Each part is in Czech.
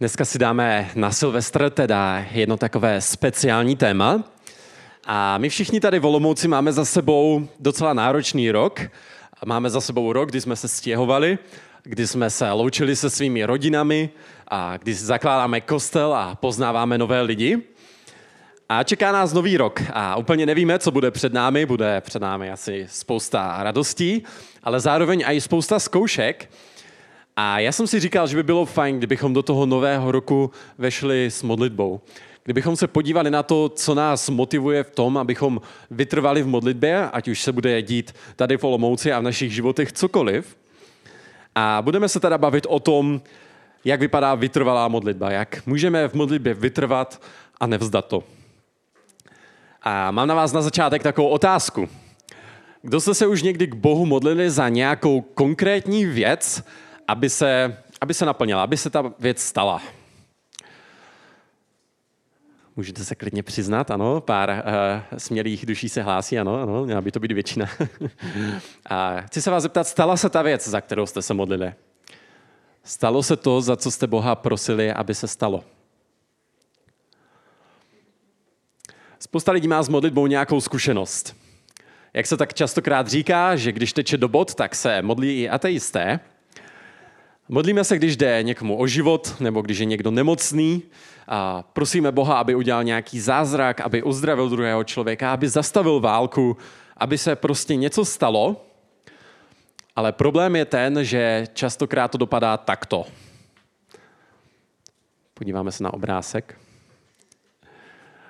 Dneska si dáme na Silvestr teda jedno takové speciální téma. A my všichni tady v Olomouci máme za sebou docela náročný rok. Máme za sebou rok, kdy jsme se stěhovali, kdy jsme se loučili se svými rodinami a kdy zakládáme kostel a poznáváme nové lidi. A čeká nás nový rok a úplně nevíme, co bude před námi. Bude před námi asi spousta radostí, ale zároveň i spousta zkoušek. A já jsem si říkal, že by bylo fajn, kdybychom do toho nového roku vešli s modlitbou. Kdybychom se podívali na to, co nás motivuje v tom, abychom vytrvali v modlitbě, ať už se bude dít tady v Olomouci a v našich životech cokoliv. A budeme se teda bavit o tom, jak vypadá vytrvalá modlitba, jak můžeme v modlitbě vytrvat a nevzdat to. A mám na vás na začátek takovou otázku. Kdo jste se už někdy k Bohu modlili za nějakou konkrétní věc, aby se, aby se naplnila, aby se ta věc stala? Můžete se klidně přiznat, ano, pár uh, smělých duší se hlásí, ano, ano, měla by to být většina. A chci se vás zeptat, stala se ta věc, za kterou jste se modlili? Stalo se to, za co jste Boha prosili, aby se stalo? Spousta lidí má s modlitbou nějakou zkušenost. Jak se tak častokrát říká, že když teče do bod, tak se modlí i ateisté. Modlíme se, když jde někomu o život, nebo když je někdo nemocný. A prosíme Boha, aby udělal nějaký zázrak, aby uzdravil druhého člověka, aby zastavil válku, aby se prostě něco stalo. Ale problém je ten, že častokrát to dopadá takto. Podíváme se na obrázek.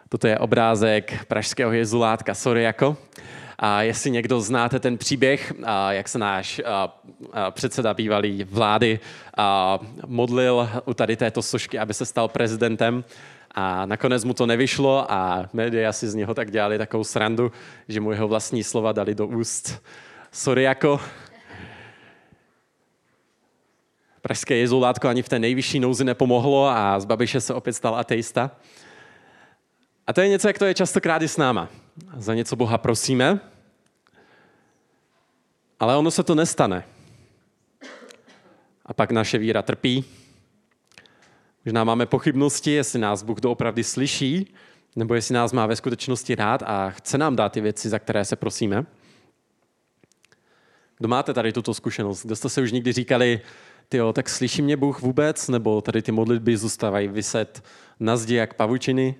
Toto je obrázek pražského jezulátka Soriako. A jestli někdo znáte ten příběh, a jak se náš a, a předseda bývalý vlády a, modlil u tady této sošky, aby se stal prezidentem, a nakonec mu to nevyšlo a média si z něho tak dělali takovou srandu, že mu jeho vlastní slova dali do úst. Sorry jako. Pražské jezulátko ani v té nejvyšší nouzi nepomohlo a z Babiše se opět stal ateista. A to je něco, jak to je častokrát i s náma. Za něco Boha prosíme, ale ono se to nestane. A pak naše víra trpí. Možná máme pochybnosti, jestli nás Bůh doopravdy slyší, nebo jestli nás má ve skutečnosti rád a chce nám dát ty věci, za které se prosíme. Kdo máte tady tuto zkušenost? Kdo jste se už někdy říkali, tyjo, tak slyší mě Bůh vůbec? Nebo tady ty modlitby zůstávají vyset na zdi jak pavučiny?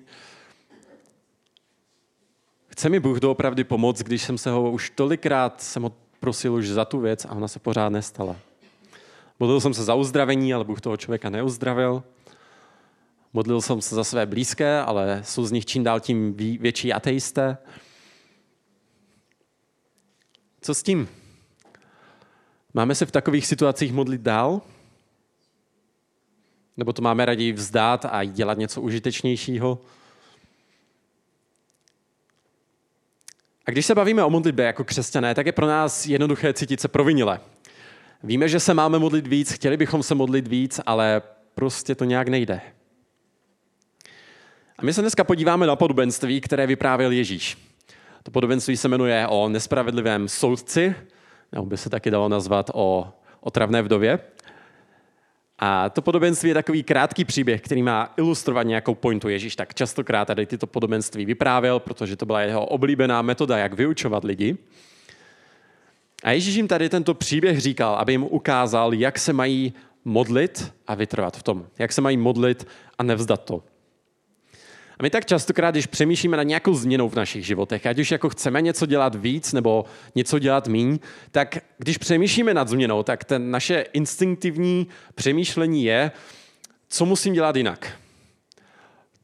Chce mi Bůh doopravdy pomoct, když jsem se ho už tolikrát jsem ho prosil už za tu věc a ona se pořád nestala. Modlil jsem se za uzdravení, ale Bůh toho člověka neuzdravil. Modlil jsem se za své blízké, ale jsou z nich čím dál tím větší ateisté. Co s tím? Máme se v takových situacích modlit dál? Nebo to máme raději vzdát a dělat něco užitečnějšího? A když se bavíme o modlitbě jako křesťané, tak je pro nás jednoduché cítit se provinile. Víme, že se máme modlit víc, chtěli bychom se modlit víc, ale prostě to nějak nejde. A my se dneska podíváme na podobenství, které vyprávěl Ježíš. To podobenství se jmenuje o nespravedlivém soudci, nebo by se taky dalo nazvat o otravné vdově. A to podobenství je takový krátký příběh, který má ilustrovat nějakou pointu. Ježíš tak častokrát tady tyto podobenství vyprávěl, protože to byla jeho oblíbená metoda, jak vyučovat lidi. A Ježíš jim tady tento příběh říkal, aby jim ukázal, jak se mají modlit a vytrvat v tom. Jak se mají modlit a nevzdat to. A my tak častokrát, když přemýšlíme nad nějakou změnou v našich životech, ať už jako chceme něco dělat víc nebo něco dělat míň, tak když přemýšlíme nad změnou, tak ten naše instinktivní přemýšlení je, co musím dělat jinak.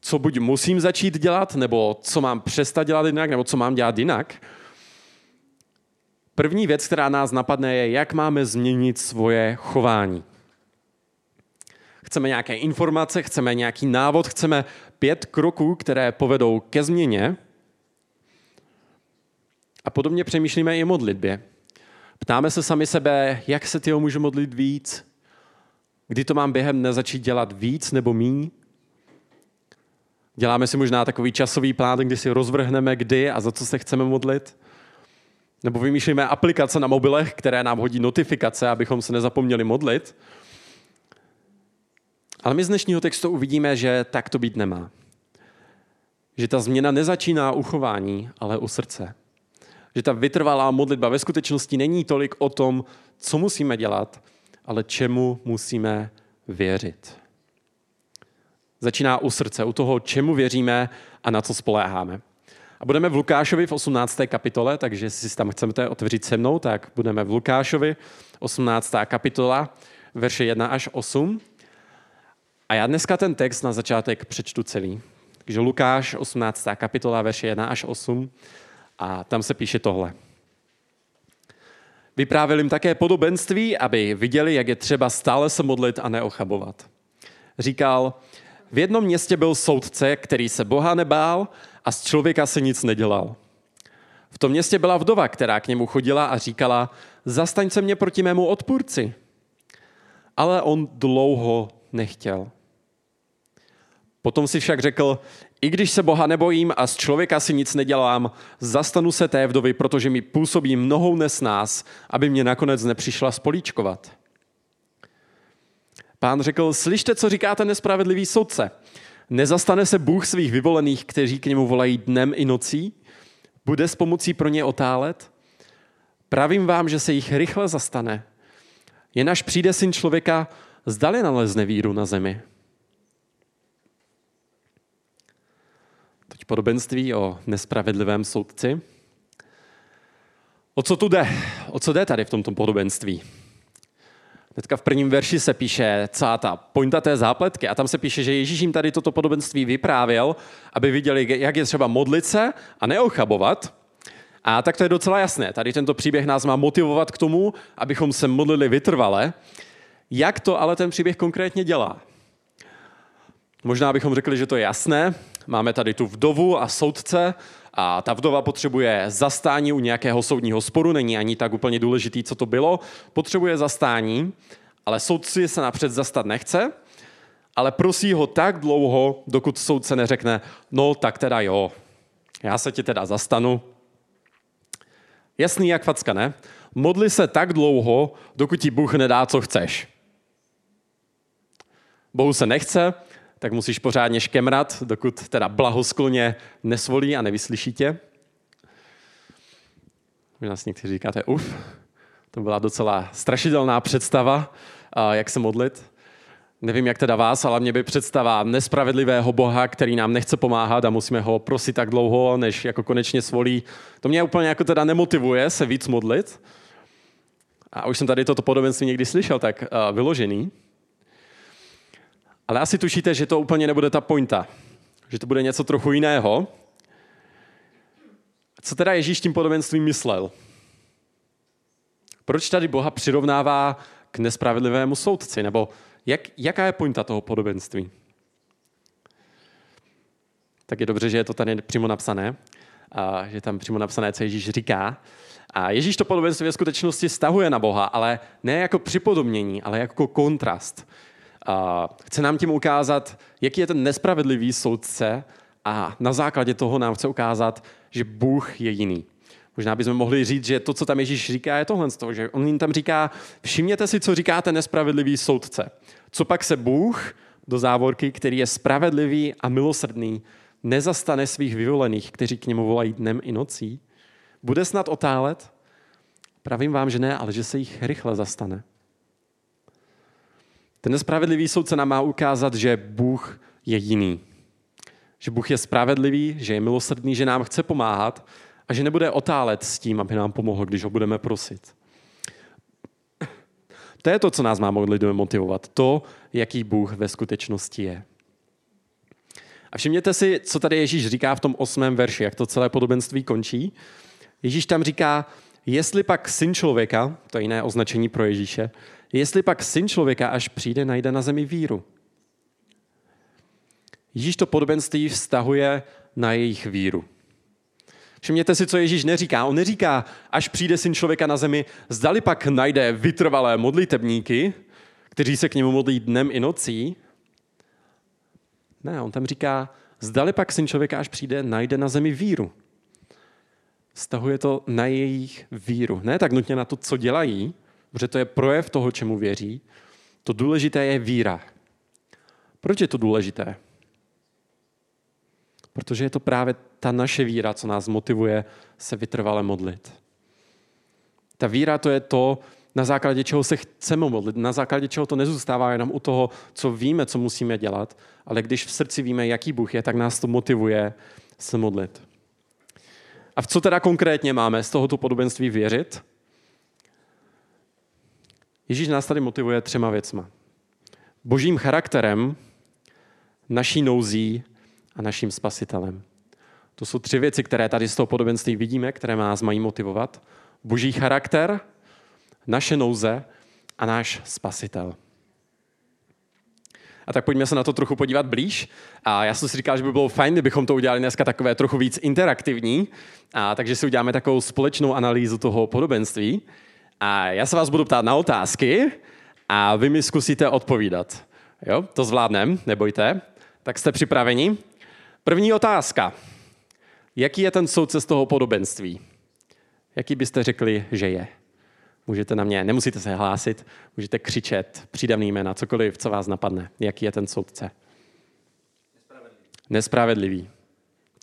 Co buď musím začít dělat, nebo co mám přestat dělat jinak, nebo co mám dělat jinak. První věc, která nás napadne, je, jak máme změnit svoje chování chceme nějaké informace, chceme nějaký návod, chceme pět kroků, které povedou ke změně. A podobně přemýšlíme i o modlitbě. Ptáme se sami sebe, jak se tyho můžu modlit víc, kdy to mám během dne začít dělat víc nebo míň. Děláme si možná takový časový plán, kdy si rozvrhneme kdy a za co se chceme modlit. Nebo vymýšlíme aplikace na mobilech, které nám hodí notifikace, abychom se nezapomněli modlit. Ale my z dnešního textu uvidíme, že tak to být nemá. Že ta změna nezačíná u chování, ale u srdce. Že ta vytrvalá modlitba ve skutečnosti není tolik o tom, co musíme dělat, ale čemu musíme věřit. Začíná u srdce, u toho, čemu věříme a na co spoléháme. A budeme v Lukášovi v 18. kapitole, takže jestli si tam chcete otevřít se mnou, tak budeme v Lukášovi, 18. kapitola, verše 1 až 8. A já dneska ten text na začátek přečtu celý. Takže Lukáš, 18. kapitola, verše 1 až 8. A tam se píše tohle. Vyprávěl jim také podobenství, aby viděli, jak je třeba stále se modlit a neochabovat. Říkal, v jednom městě byl soudce, který se Boha nebál a z člověka se nic nedělal. V tom městě byla vdova, která k němu chodila a říkala, zastaň se mě proti mému odpůrci. Ale on dlouho nechtěl. Potom si však řekl, i když se Boha nebojím a z člověka si nic nedělám, zastanu se té vdovy, protože mi působí mnohou nesnás, aby mě nakonec nepřišla spolíčkovat. Pán řekl, slyšte, co říká ten nespravedlivý soudce. Nezastane se Bůh svých vyvolených, kteří k němu volají dnem i nocí? Bude s pomocí pro ně otálet? Pravím vám, že se jich rychle zastane. Jen až přijde syn člověka, zdali nalezne víru na zemi. Teď podobenství o nespravedlivém soudci. O co tu jde? O co jde tady v tomto podobenství? Hnedka v prvním verši se píše celá ta pointa té zápletky a tam se píše, že Ježíš jim tady toto podobenství vyprávěl, aby viděli, jak je třeba modlit se a neochabovat. A tak to je docela jasné. Tady tento příběh nás má motivovat k tomu, abychom se modlili vytrvale. Jak to ale ten příběh konkrétně dělá? Možná bychom řekli, že to je jasné. Máme tady tu vdovu a soudce a ta vdova potřebuje zastání u nějakého soudního sporu, není ani tak úplně důležitý, co to bylo. Potřebuje zastání, ale soudci se napřed zastat nechce, ale prosí ho tak dlouho, dokud soudce neřekne, no tak teda jo, já se ti teda zastanu. Jasný jak facka, ne? Modli se tak dlouho, dokud ti Bůh nedá, co chceš. Bohu se nechce, tak musíš pořádně škemrat, dokud teda blahoskloně nesvolí a nevyslyší tě. Možná si někteří říkáte, uf, to byla docela strašidelná představa, jak se modlit. Nevím, jak teda vás, ale mě by představa nespravedlivého Boha, který nám nechce pomáhat a musíme ho prosit tak dlouho, než jako konečně svolí. To mě úplně jako teda nemotivuje se víc modlit. A už jsem tady toto podobenství někdy slyšel, tak vyložený. Ale asi tušíte, že to úplně nebude ta pointa. Že to bude něco trochu jiného. Co teda Ježíš tím podobenstvím myslel? Proč tady Boha přirovnává k nespravedlivému soudci? Nebo jak, jaká je pointa toho podobenství? Tak je dobře, že je to tady přímo napsané, a že tam přímo napsané, co Ježíš říká. A Ježíš to podobenství ve skutečnosti stahuje na Boha, ale ne jako připodobnění, ale jako kontrast. A chce nám tím ukázat, jaký je ten nespravedlivý soudce a na základě toho nám chce ukázat, že Bůh je jiný. Možná bychom mohli říct, že to, co tam Ježíš říká, je tohle, že on jim tam říká, všimněte si, co říká ten nespravedlivý soudce. Co pak se Bůh do závorky, který je spravedlivý a milosrdný, nezastane svých vyvolených, kteří k němu volají dnem i nocí? Bude snad otálet? Pravím vám, že ne, ale že se jich rychle zastane. Ten nespravedlivý soudce nám má ukázat, že Bůh je jiný. Že Bůh je spravedlivý, že je milosrdný, že nám chce pomáhat a že nebude otálet s tím, aby nám pomohl, když ho budeme prosit. To je to, co nás má modlitbě motivovat. To, jaký Bůh ve skutečnosti je. A všimněte si, co tady Ježíš říká v tom osmém verši, jak to celé podobenství končí. Ježíš tam říká, jestli pak syn člověka, to je jiné označení pro Ježíše, Jestli pak syn člověka, až přijde, najde na zemi víru. Ježíš to podobenství vztahuje na jejich víru. Všimněte si, co Ježíš neříká. On neříká, až přijde syn člověka na zemi, zdali pak najde vytrvalé modlitebníky, kteří se k němu modlí dnem i nocí. Ne, on tam říká, zdali pak syn člověka, až přijde, najde na zemi víru. Stahuje to na jejich víru. Ne tak nutně na to, co dělají, protože to je projev toho, čemu věří. To důležité je víra. Proč je to důležité? Protože je to právě ta naše víra, co nás motivuje se vytrvale modlit. Ta víra to je to, na základě čeho se chceme modlit, na základě čeho to nezůstává jenom u toho, co víme, co musíme dělat, ale když v srdci víme, jaký Bůh je, tak nás to motivuje se modlit. A v co teda konkrétně máme z tohoto podobenství věřit? Ježíš nás tady motivuje třema věcma. Božím charakterem, naší nouzí a naším spasitelem. To jsou tři věci, které tady z toho podobenství vidíme, které nás mají motivovat. Boží charakter, naše nouze a náš spasitel. A tak pojďme se na to trochu podívat blíž. A já jsem si říkal, že by bylo fajn, kdybychom to udělali dneska takové trochu víc interaktivní. A takže si uděláme takovou společnou analýzu toho podobenství. A já se vás budu ptát na otázky a vy mi zkusíte odpovídat. Jo, to zvládnem, nebojte. Tak jste připraveni? První otázka. Jaký je ten soudce z toho podobenství? Jaký byste řekli, že je? Můžete na mě, nemusíte se hlásit, můžete křičet, přídavný jména, cokoliv, co vás napadne. Jaký je ten soudce? Nespravedlivý. Nespravedlivý.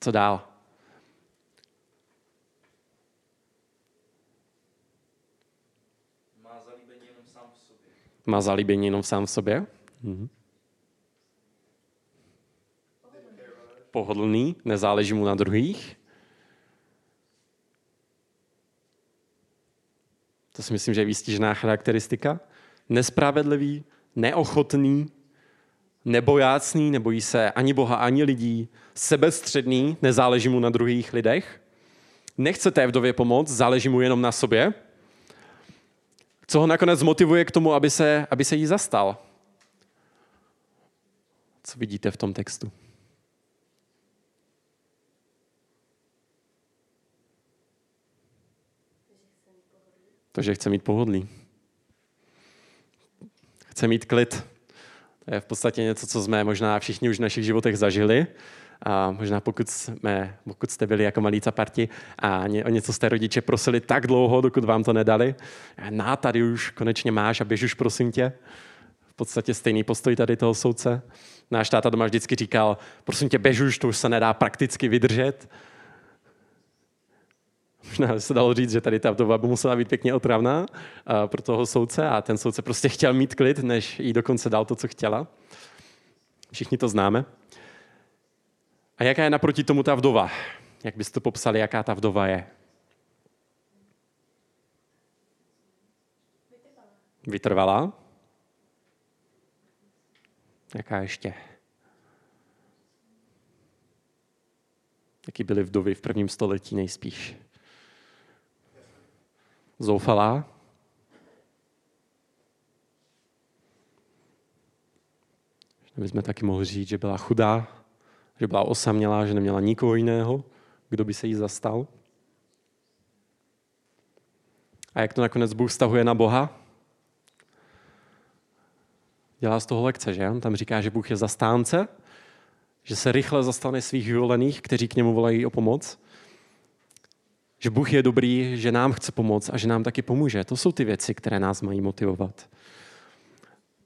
Co dál? Má zalíbení jenom sám v sobě. Má zalíbení jenom sám v sobě? Mhm. Pohodlný, nezáleží mu na druhých. To si myslím, že je výstižná charakteristika. Nespravedlivý, neochotný, nebojácný, nebojí se ani Boha, ani lidí, sebestředný, nezáleží mu na druhých lidech. Nechce té vdově pomoct, záleží mu jenom na sobě. Co ho nakonec motivuje k tomu, aby se, aby se jí zastal? Co vidíte v tom textu? To, že chce mít pohodlí. Chce mít klid. To je v podstatě něco, co jsme možná všichni už v našich životech zažili. A možná pokud, jsme, pokud jste byli jako malí caparti a o něco jste rodiče prosili tak dlouho, dokud vám to nedali. Na, tady už konečně máš a běž už, prosím tě. V podstatě stejný postoj tady toho soudce. Náš táta doma vždycky říkal, prosím tě, běž už, to už se nedá prakticky vydržet. Možná se dalo říct, že tady ta vdova by musela být pěkně otravná pro toho soudce a ten soudce prostě chtěl mít klid, než jí dokonce dal to, co chtěla. Všichni to známe. A jaká je naproti tomu ta vdova? Jak byste popsali, jaká ta vdova je? Vytrvalá. Jaká ještě? Jaký byly vdovy v prvním století nejspíš? zoufalá. My jsme taky mohli říct, že byla chudá, že byla osamělá, že neměla nikoho jiného, kdo by se jí zastal. A jak to nakonec Bůh stahuje na Boha? Dělá z toho lekce, že? On tam říká, že Bůh je zastánce, že se rychle zastane svých vyvolených, kteří k němu volají o pomoc že Bůh je dobrý, že nám chce pomoct a že nám taky pomůže. To jsou ty věci, které nás mají motivovat.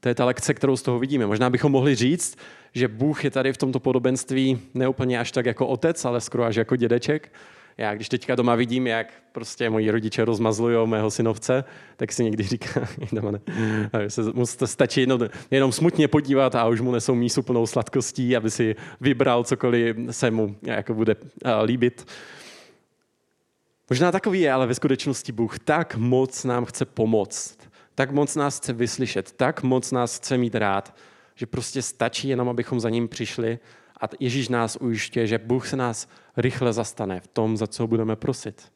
To je ta lekce, kterou z toho vidíme. Možná bychom mohli říct, že Bůh je tady v tomto podobenství neúplně až tak jako otec, ale skoro až jako dědeček. Já když teďka doma vidím, jak prostě moji rodiče rozmazlují mého synovce, tak si někdy říká, ne, se musíte stačí jenom, jenom smutně podívat a už mu nesou mísu plnou sladkostí, aby si vybral cokoliv se mu jako bude líbit. Možná takový je, ale ve skutečnosti Bůh tak moc nám chce pomoct, tak moc nás chce vyslyšet, tak moc nás chce mít rád, že prostě stačí jenom, abychom za ním přišli a Ježíš nás ujišťuje, že Bůh se nás rychle zastane v tom, za co budeme prosit.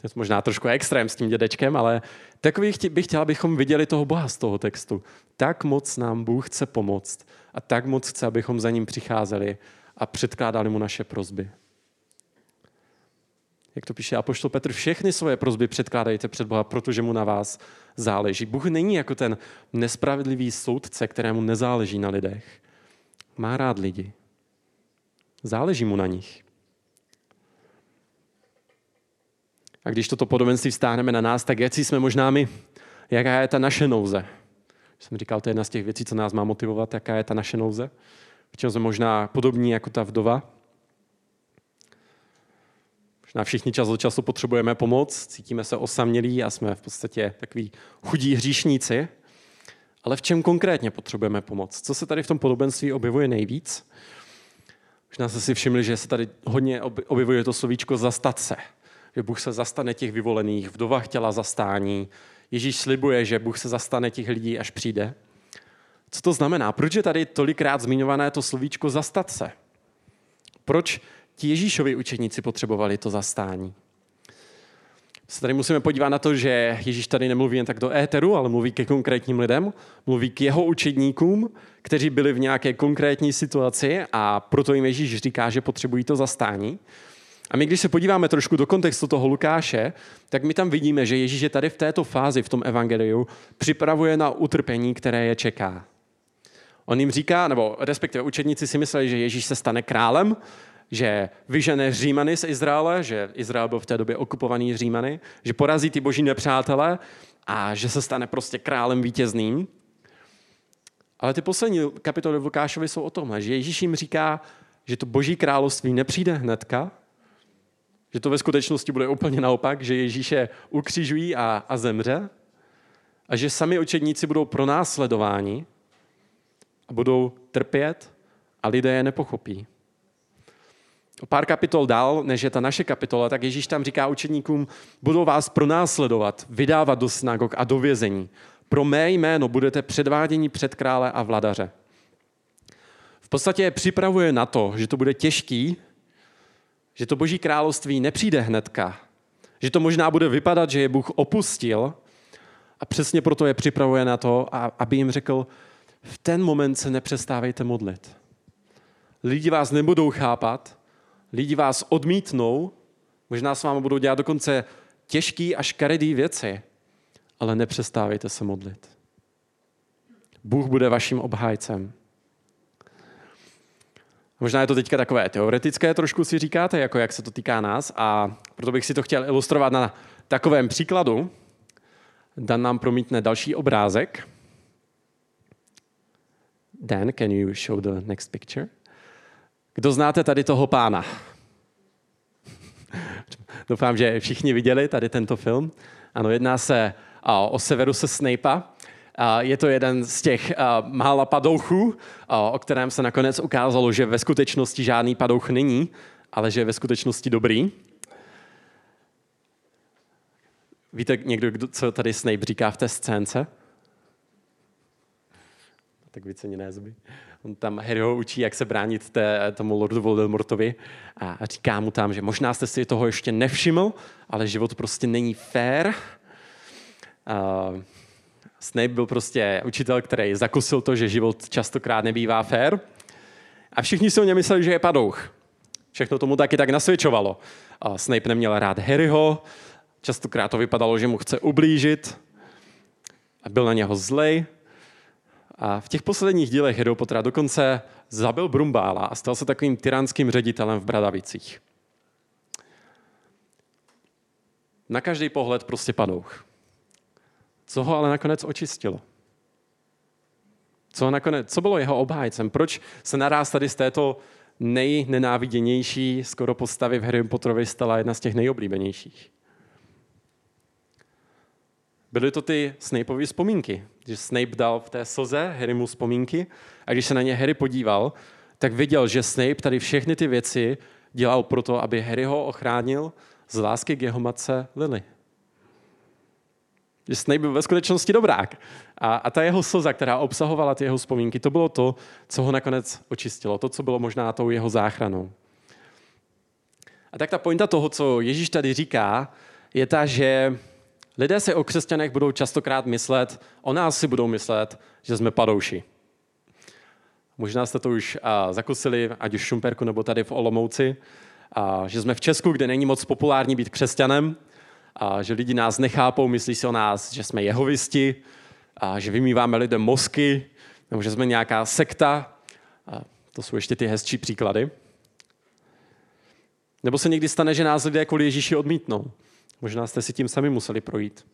To je možná trošku extrém s tím dědečkem, ale takový bych chtěl, abychom viděli toho Boha z toho textu. Tak moc nám Bůh chce pomoct a tak moc chce, abychom za ním přicházeli a předkládali mu naše prozby jak to píše apoštol Petr, všechny svoje prozby předkládejte před Boha, protože mu na vás záleží. Bůh není jako ten nespravedlivý soudce, kterému nezáleží na lidech. Má rád lidi. Záleží mu na nich. A když toto podobenství vztáhneme na nás, tak jaký jsme možná my? Jaká je ta naše nouze? Jsem říkal, to je jedna z těch věcí, co nás má motivovat, jaká je ta naše nouze. V čem jsme možná podobní jako ta vdova. Možná všichni čas od času potřebujeme pomoc, cítíme se osamělí a jsme v podstatě takový chudí hříšníci. Ale v čem konkrétně potřebujeme pomoc? Co se tady v tom podobenství objevuje nejvíc? Možná jste si všimli, že se tady hodně objevuje to slovíčko zastat se. Že Bůh se zastane těch vyvolených, vdova chtěla zastání. Ježíš slibuje, že Bůh se zastane těch lidí, až přijde. Co to znamená? Proč je tady tolikrát zmiňované to slovíčko zastat se? Proč ti Ježíšovi učeníci potřebovali to zastání? Se tady musíme podívat na to, že Ježíš tady nemluví jen tak do éteru, ale mluví ke konkrétním lidem, mluví k jeho učedníkům, kteří byli v nějaké konkrétní situaci a proto jim Ježíš říká, že potřebují to zastání. A my, když se podíváme trošku do kontextu toho Lukáše, tak my tam vidíme, že Ježíš je tady v této fázi, v tom evangeliu, připravuje na utrpení, které je čeká. On jim říká, nebo respektive učedníci si mysleli, že Ježíš se stane králem, že vyžene Římany z Izraele, že Izrael byl v té době okupovaný Římany, že porazí ty boží nepřátele a že se stane prostě králem vítězným. Ale ty poslední kapitoly v Lukášovi jsou o tomhle, že Ježíš jim říká, že to boží království nepřijde hnedka, že to ve skutečnosti bude úplně naopak, že Ježíše ukřižují a, a zemře a že sami učedníci budou pronásledováni a budou trpět a lidé je nepochopí. Pár kapitol dál, než je ta naše kapitola, tak Ježíš tam říká učeníkům, budou vás pronásledovat, vydávat do synagog a do vězení. Pro mé jméno budete předváděni před krále a vladaře. V podstatě je připravuje na to, že to bude těžký, že to boží království nepřijde hnedka, že to možná bude vypadat, že je Bůh opustil a přesně proto je připravuje na to, aby jim řekl, v ten moment se nepřestávejte modlit. Lidi vás nebudou chápat, lidi vás odmítnou, možná s vámi budou dělat dokonce těžký a škaredý věci, ale nepřestávejte se modlit. Bůh bude vaším obhájcem. Možná je to teďka takové teoretické, trošku si říkáte, jako jak se to týká nás, a proto bych si to chtěl ilustrovat na takovém příkladu. Dan nám promítne další obrázek. Dan, can you show the next picture? Kdo znáte tady toho pána? Doufám, že všichni viděli tady tento film. Ano, jedná se o Severuse Snape'a. Je to jeden z těch mála padouchů, o kterém se nakonec ukázalo, že ve skutečnosti žádný padouch není, ale že je ve skutečnosti dobrý. Víte někdo, co tady Snape říká v té scénce? Tak vyceněné zuby. On tam Harry ho učí, jak se bránit té, tomu Lordu Voldemortovi a říká mu tam, že možná jste si toho ještě nevšiml, ale život prostě není fair. Uh, Snape byl prostě učitel, který zakusil to, že život častokrát nebývá fair. A všichni si o něm mysleli, že je padouch. Všechno tomu taky tak nasvědčovalo. Uh, Snape neměl rád Harryho, častokrát to vypadalo, že mu chce ublížit a byl na něho zlej. A v těch posledních dílech Harry Pottera dokonce zabil Brumbála a stal se takovým tyránským ředitelem v Bradavicích. Na každý pohled prostě padouch. Co ho ale nakonec očistilo? Co, nakonec, co bylo jeho obhájcem? Proč se naráz tady z této nejnenáviděnější skoro postavy v Harry Potterovi stala jedna z těch nejoblíbenějších? Byly to ty Snapeovy vzpomínky, že Snape dal v té slze Harrymu vzpomínky a když se na ně Harry podíval, tak viděl, že Snape tady všechny ty věci dělal proto, aby Harry ho ochránil z lásky k jeho matce Lily. Že Snape byl ve skutečnosti dobrák. A, a ta jeho slza, která obsahovala ty jeho vzpomínky, to bylo to, co ho nakonec očistilo. To, co bylo možná tou jeho záchranou. A tak ta pointa toho, co Ježíš tady říká, je ta, že lidé si o křesťanech budou častokrát myslet, o nás si budou myslet, že jsme padouši. Možná jste to už a, zakusili, ať už v Šumperku nebo tady v Olomouci, a, že jsme v Česku, kde není moc populární být křesťanem, a, že lidi nás nechápou, myslí si o nás, že jsme jehovisti, a, že vymýváme lidem mozky, nebo že jsme nějaká sekta. A, to jsou ještě ty hezčí příklady. Nebo se někdy stane, že nás lidé kvůli Ježíši odmítnou. Možná jste si tím sami museli projít.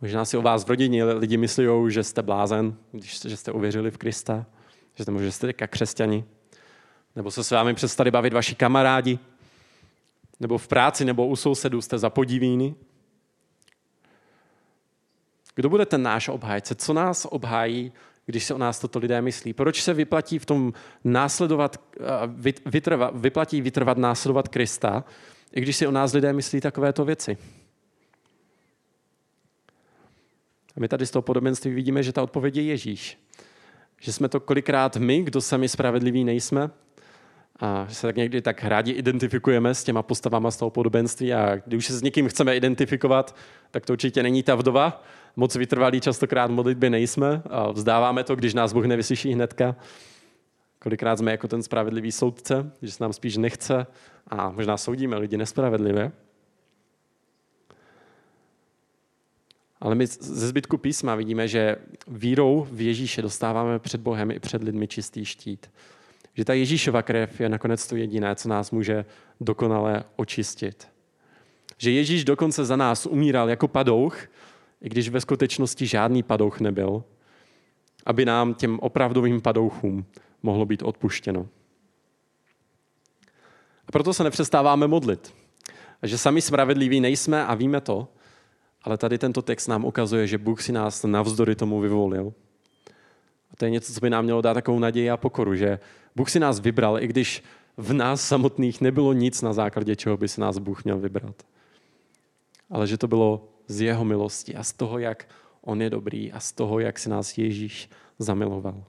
Možná si o vás v rodině lidi myslí, že jste blázen, když že jste uvěřili v Krista, že jste, jste jako křesťani. Nebo se s vámi přestali bavit vaši kamarádi, nebo v práci, nebo u sousedů jste za podivíny. Kdo bude ten náš obhájce? Co nás obhájí, když se o nás toto lidé myslí? Proč se vyplatí v tom následovat, vytrva, vyplatí vytrvat následovat Krista, i když si o nás lidé myslí takovéto věci? A my tady z toho podobenství vidíme, že ta odpověď je Ježíš. Že jsme to kolikrát my, kdo sami spravedliví nejsme, a že se tak někdy tak rádi identifikujeme s těma postavama z toho podobenství a když už se s někým chceme identifikovat, tak to určitě není ta vdova. Moc vytrvalí častokrát modlitby nejsme a vzdáváme to, když nás Bůh nevyslyší hnedka. Kolikrát jsme jako ten spravedlivý soudce, že se nám spíš nechce a možná soudíme lidi nespravedlivě. Ale my ze zbytku písma vidíme, že vírou v Ježíše dostáváme před Bohem i před lidmi čistý štít. Že ta Ježíšova krev je nakonec to jediné, co nás může dokonale očistit. Že Ježíš dokonce za nás umíral jako padouch, i když ve skutečnosti žádný padouch nebyl, aby nám těm opravdovým padouchům mohlo být odpuštěno. A proto se nepřestáváme modlit. A že sami spravedliví nejsme a víme to, ale tady tento text nám ukazuje, že Bůh si nás navzdory tomu vyvolil. A to je něco, co by nám mělo dát takovou naději a pokoru, že Bůh si nás vybral, i když v nás samotných nebylo nic, na základě čeho by se nás Bůh měl vybrat. Ale že to bylo z jeho milosti a z toho, jak on je dobrý a z toho, jak si nás Ježíš zamiloval.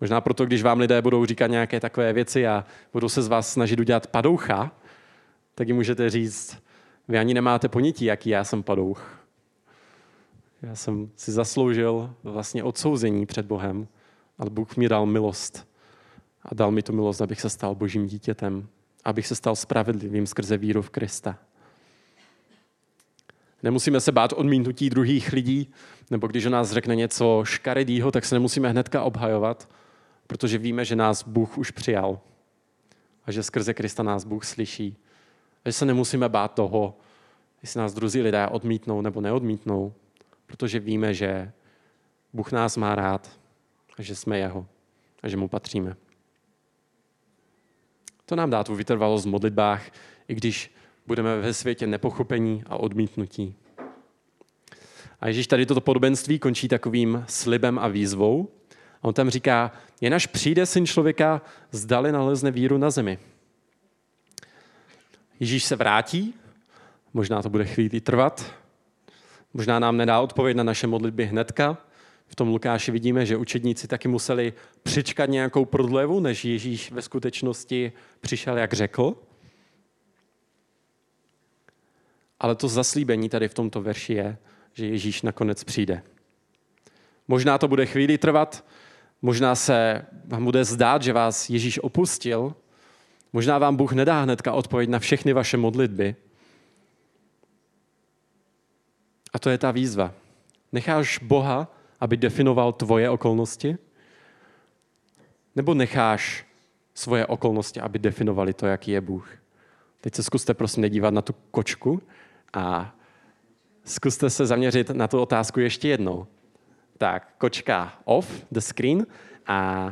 Možná proto, když vám lidé budou říkat nějaké takové věci a budou se z vás snažit udělat padoucha, tak jim můžete říct, vy ani nemáte ponětí, jaký já jsem padouch. Já jsem si zasloužil vlastně odsouzení před Bohem, ale Bůh mi dal milost. A dal mi tu milost, abych se stal božím dítětem. Abych se stal spravedlivým skrze víru v Krista. Nemusíme se bát odmítnutí druhých lidí, nebo když o nás řekne něco škaredýho, tak se nemusíme hnedka obhajovat, protože víme, že nás Bůh už přijal a že skrze Krista nás Bůh slyší. A že se nemusíme bát toho, jestli nás druzí lidé odmítnou nebo neodmítnou, protože víme, že Bůh nás má rád a že jsme jeho a že mu patříme. To nám dá tu vytrvalost v modlitbách, i když budeme ve světě nepochopení a odmítnutí. A Ježíš tady toto podobenství končí takovým slibem a výzvou. A on tam říká, jen až přijde syn člověka, zdali nalezne víru na zemi. Ježíš se vrátí, možná to bude chvíli trvat, možná nám nedá odpověď na naše modlitby hnedka. V tom Lukáši vidíme, že učedníci taky museli přičkat nějakou prodlevu, než Ježíš ve skutečnosti přišel, jak řekl. Ale to zaslíbení tady v tomto verši je, že Ježíš nakonec přijde. Možná to bude chvíli trvat, možná se vám bude zdát, že vás Ježíš opustil, možná vám Bůh nedá hnedka odpověď na všechny vaše modlitby. A to je ta výzva. Necháš Boha, aby definoval tvoje okolnosti? Nebo necháš svoje okolnosti, aby definovali to, jaký je Bůh? Teď se zkuste prosím nedívat na tu kočku a zkuste se zaměřit na tu otázku ještě jednou. Tak, kočka off the screen a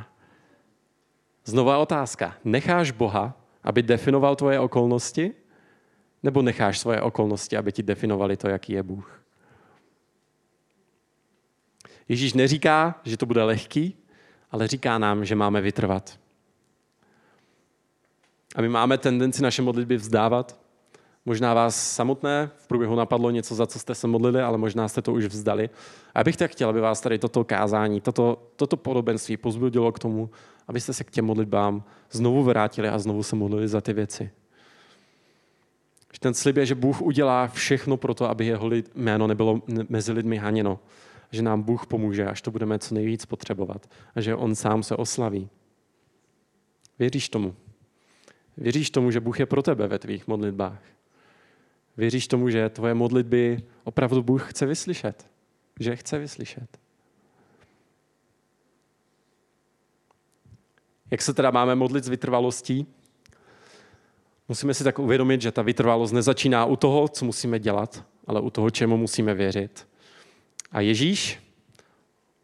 znova otázka. Necháš Boha, aby definoval tvoje okolnosti? Nebo necháš svoje okolnosti, aby ti definovali to, jaký je Bůh? Ježíš neříká, že to bude lehký, ale říká nám, že máme vytrvat. A my máme tendenci naše modlitby vzdávat, Možná vás samotné v průběhu napadlo něco, za co jste se modlili, ale možná jste to už vzdali. A já bych tak chtěl, aby vás tady toto kázání, toto, toto podobenství pozbudilo k tomu, abyste se k těm modlitbám znovu vrátili a znovu se modlili za ty věci. Ten slib je, že Bůh udělá všechno pro to, aby jeho jméno nebylo mezi lidmi haněno. Že nám Bůh pomůže, až to budeme co nejvíc potřebovat. A že On sám se oslaví. Věříš tomu? Věříš tomu, že Bůh je pro tebe ve tvých modlitbách? Věříš tomu, že tvoje modlitby opravdu Bůh chce vyslyšet? Že chce vyslyšet? Jak se teda máme modlit s vytrvalostí? Musíme si tak uvědomit, že ta vytrvalost nezačíná u toho, co musíme dělat, ale u toho, čemu musíme věřit. A Ježíš,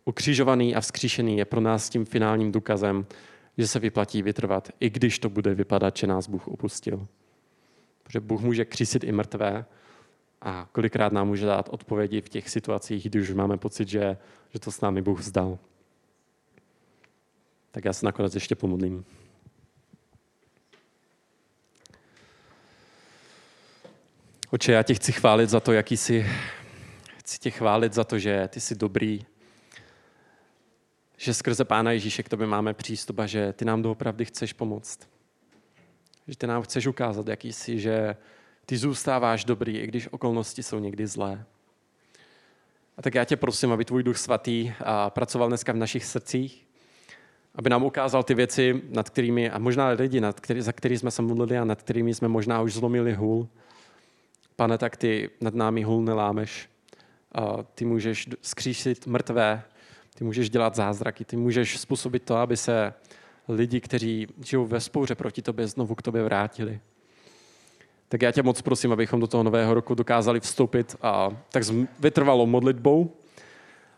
ukřižovaný a vzkříšený, je pro nás tím finálním důkazem, že se vyplatí vytrvat, i když to bude vypadat, že nás Bůh opustil. Protože Bůh může křísit i mrtvé a kolikrát nám může dát odpovědi v těch situacích, když už máme pocit, že, že to s námi Bůh vzdal. Tak já se nakonec ještě pomodlím. Oče, já tě chci chválit za to, jaký jsi. Chci tě chválit za to, že ty jsi dobrý, že skrze Pána Ježíše k tobě máme přístup a že ty nám doopravdy chceš pomoct. Že ty nám chceš ukázat, jaký jsi, že ty zůstáváš dobrý, i když okolnosti jsou někdy zlé. A tak já tě prosím, aby tvůj duch svatý pracoval dneska v našich srdcích, aby nám ukázal ty věci, nad kterými, a možná lidi, nad který, za který jsme se modlili a nad kterými jsme možná už zlomili hůl. Pane, tak ty nad námi hůl nelámeš. Ty můžeš skříšit mrtvé, ty můžeš dělat zázraky, ty můžeš způsobit to, aby se lidi, kteří žijou ve spouře proti tobě, znovu k tobě vrátili. Tak já tě moc prosím, abychom do toho nového roku dokázali vstoupit a tak vytrvalo modlitbou,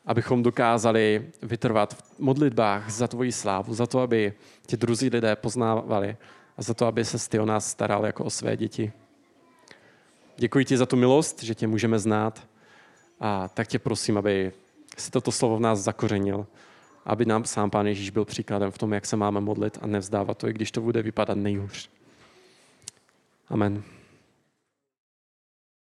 abychom dokázali vytrvat v modlitbách za tvoji slávu, za to, aby tě druzí lidé poznávali a za to, aby se ty o nás staral jako o své děti. Děkuji ti za tu milost, že tě můžeme znát a tak tě prosím, aby si toto slovo v nás zakořenil, aby nám sám Pán Ježíš byl příkladem v tom, jak se máme modlit a nevzdávat to, i když to bude vypadat nejhůř. Amen.